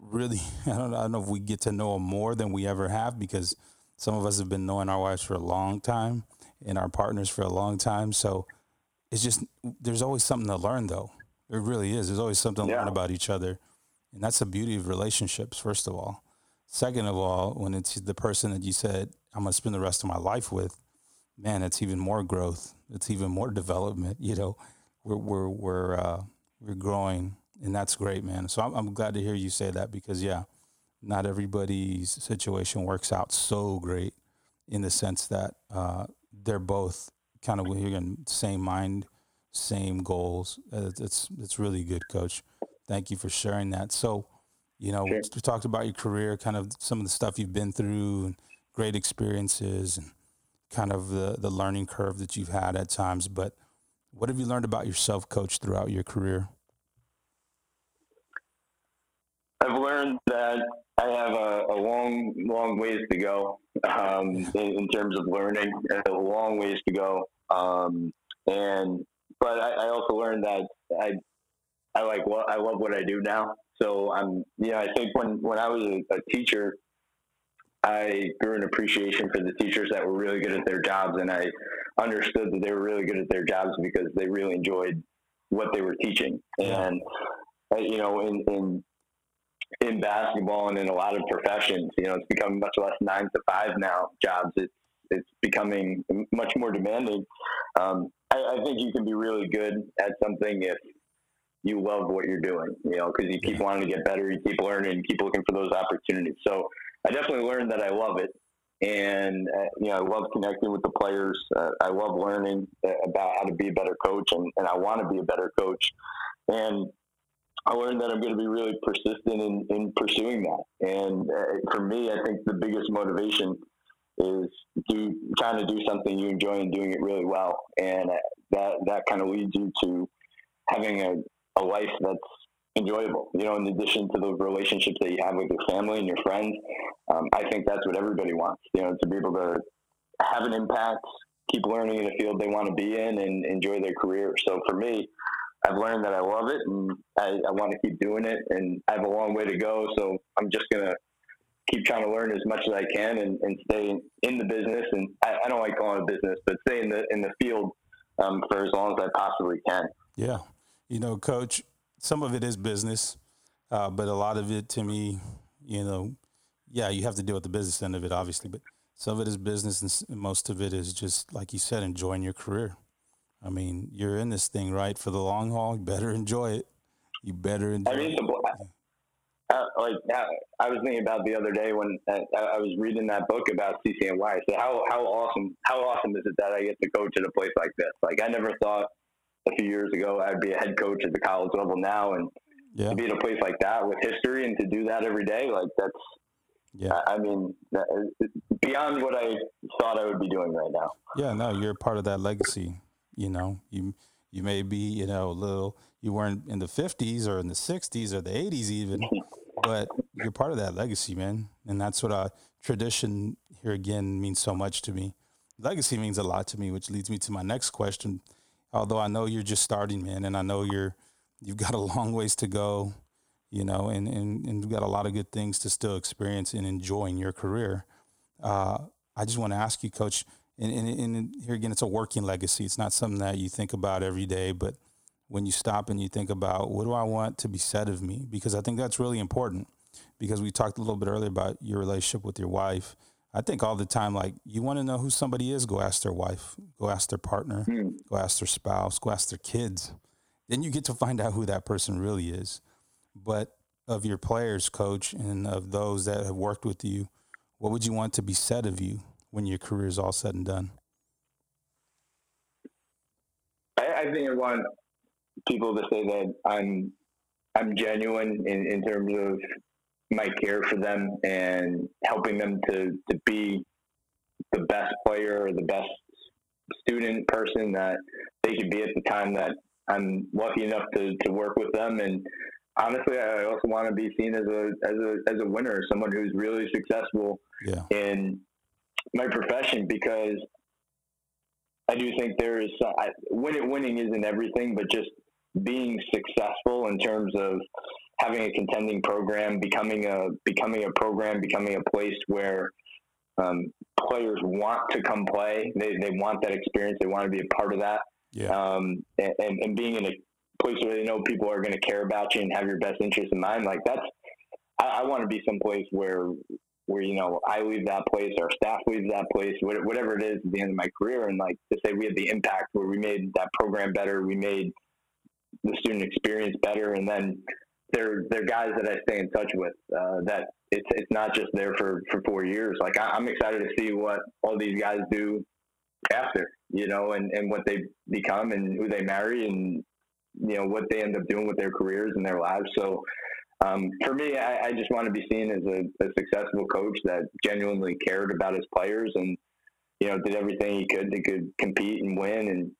really, I don't, I don't know if we get to know more than we ever have because some of us have been knowing our wives for a long time and our partners for a long time. So it's just, there's always something to learn though. It really is. There's always something to yeah. learn about each other. And that's the beauty of relationships, first of all. Second of all, when it's the person that you said, I'm going to spend the rest of my life with, man, it's even more growth. It's even more development. You know, we're, we're, we're, uh, we're growing, and that's great, man. So I'm, I'm glad to hear you say that because, yeah, not everybody's situation works out so great in the sense that uh, they're both kind of in the same mind same goals. Uh, it's it's really good, Coach. Thank you for sharing that. So, you know, sure. we talked about your career, kind of some of the stuff you've been through, and great experiences, and kind of the the learning curve that you've had at times. But what have you learned about yourself, Coach, throughout your career? I've learned that I have a, a long, long ways to go um, in, in, terms of learning. A long ways to go, um, and but I, I also learned that I I like what I love what I do now. So I'm you know I think when when I was a, a teacher, I grew an appreciation for the teachers that were really good at their jobs, and I understood that they were really good at their jobs because they really enjoyed what they were teaching. And uh, you know, in in in basketball and in a lot of professions, you know, it's becoming much less nine to five now jobs. It's it's becoming much more demanding. Um, I, I, think you can be really good at something if you love what you're doing, you know, because you keep wanting to get better, you keep learning, you keep looking for those opportunities. So I definitely learned that I love it. And, uh, you know, I love connecting with the players. Uh, I love learning uh, about how to be a better coach, and, and I want to be a better coach. And I learned that I'm going to be really persistent in, in pursuing that. And uh, for me, I think the biggest motivation is do trying to do something you enjoy and doing it really well, and that that kind of leads you to having a, a life that's enjoyable. You know, in addition to the relationships that you have with your family and your friends, um, I think that's what everybody wants. You know, to be able to have an impact, keep learning in a field they want to be in, and enjoy their career. So for me. I've learned that I love it and I, I want to keep doing it and I have a long way to go. So I'm just going to keep trying to learn as much as I can and, and stay in the business. And I, I, don't like calling it business, but stay in the in the field um, for as long as I possibly can. Yeah, you know, Coach, some of it is business, uh, but a lot of it, to me, you know, yeah, you have to deal with the business end of it, obviously, but some of it is business, and most of it is just like you said, enjoying your career. I mean, you're in this thing right for the long haul. You better enjoy it. You better enjoy. I mean, it uh, like uh, I was thinking about the other day when uh, I was reading that book about CCNY. I said, "How how awesome how awesome is it that I get to coach at a place like this?" Like I never thought a few years ago I'd be a head coach at the college level now, and yeah. to be in a place like that with history and to do that every day, like that's yeah. I mean, beyond what I thought I would be doing right now. Yeah, no, you're part of that legacy. You know, you you may be, you know, a little. You weren't in the '50s or in the '60s or the '80s even, but you're part of that legacy, man. And that's what a tradition here again means so much to me. Legacy means a lot to me, which leads me to my next question. Although I know you're just starting, man, and I know you're you've got a long ways to go, you know, and and, and you've got a lot of good things to still experience and enjoy in your career. Uh, I just want to ask you, Coach, and, and, and here again, it's a working legacy. It's not something that you think about every day, but when you stop and you think about what do I want to be said of me, because I think that's really important. Because we talked a little bit earlier about your relationship with your wife. I think all the time, like you want to know who somebody is, go ask their wife, go ask their partner, mm. go ask their spouse, go ask their kids. Then you get to find out who that person really is. But of your players, coach, and of those that have worked with you, what would you want to be said of you when your career is all said and done? I, I think I want people to say that I'm I'm genuine in, in terms of my care for them and helping them to, to be the best player or the best student person that they could be at the time that I'm lucky enough to, to work with them. And honestly, I also want to be seen as a, as a, as a winner, someone who's really successful yeah. in my profession because I do think there is I, winning, winning isn't everything, but just being successful in terms of having a contending program, becoming a becoming a program, becoming a place where um, players want to come play. They, they want that experience. They want to be a part of that. Yeah. Um, and, and being in a place where they know people are going to care about you and have your best interest in mind. Like that's, I, I want to be someplace where, where, you know, I leave that place, our staff leaves that place, whatever it is at the end of my career. And like to say we had the impact where we made that program better. We made the student experience better. And then they're, they're guys that I stay in touch with, uh, that it's, it's not just there for, for four years. Like I, I'm excited to see what all these guys do after, you know, and, and what they become and who they marry and, you know, what they end up doing with their careers and their lives. So um, for me, I, I, just want to be seen as a, a, successful coach that genuinely cared about his players and, you know, did everything he could to could compete and win and,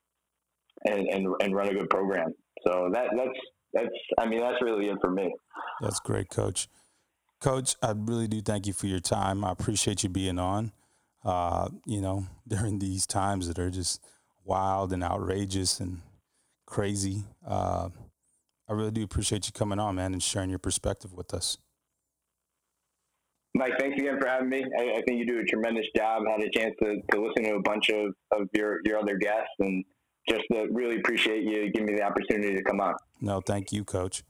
and, and, and run a good program. So that, that's, that's, I mean, that's really it for me. That's great, coach. Coach, I really do thank you for your time. I appreciate you being on uh, you know, during these times that are just wild and outrageous and crazy. Uh, I really do appreciate you coming on, man, and sharing your perspective with us. Mike, thanks again for having me. I, I think you do a tremendous job. I had a chance to, to listen to a bunch of, of your, your other guests and just uh, really appreciate you giving me the opportunity to come on. No, thank you, Coach.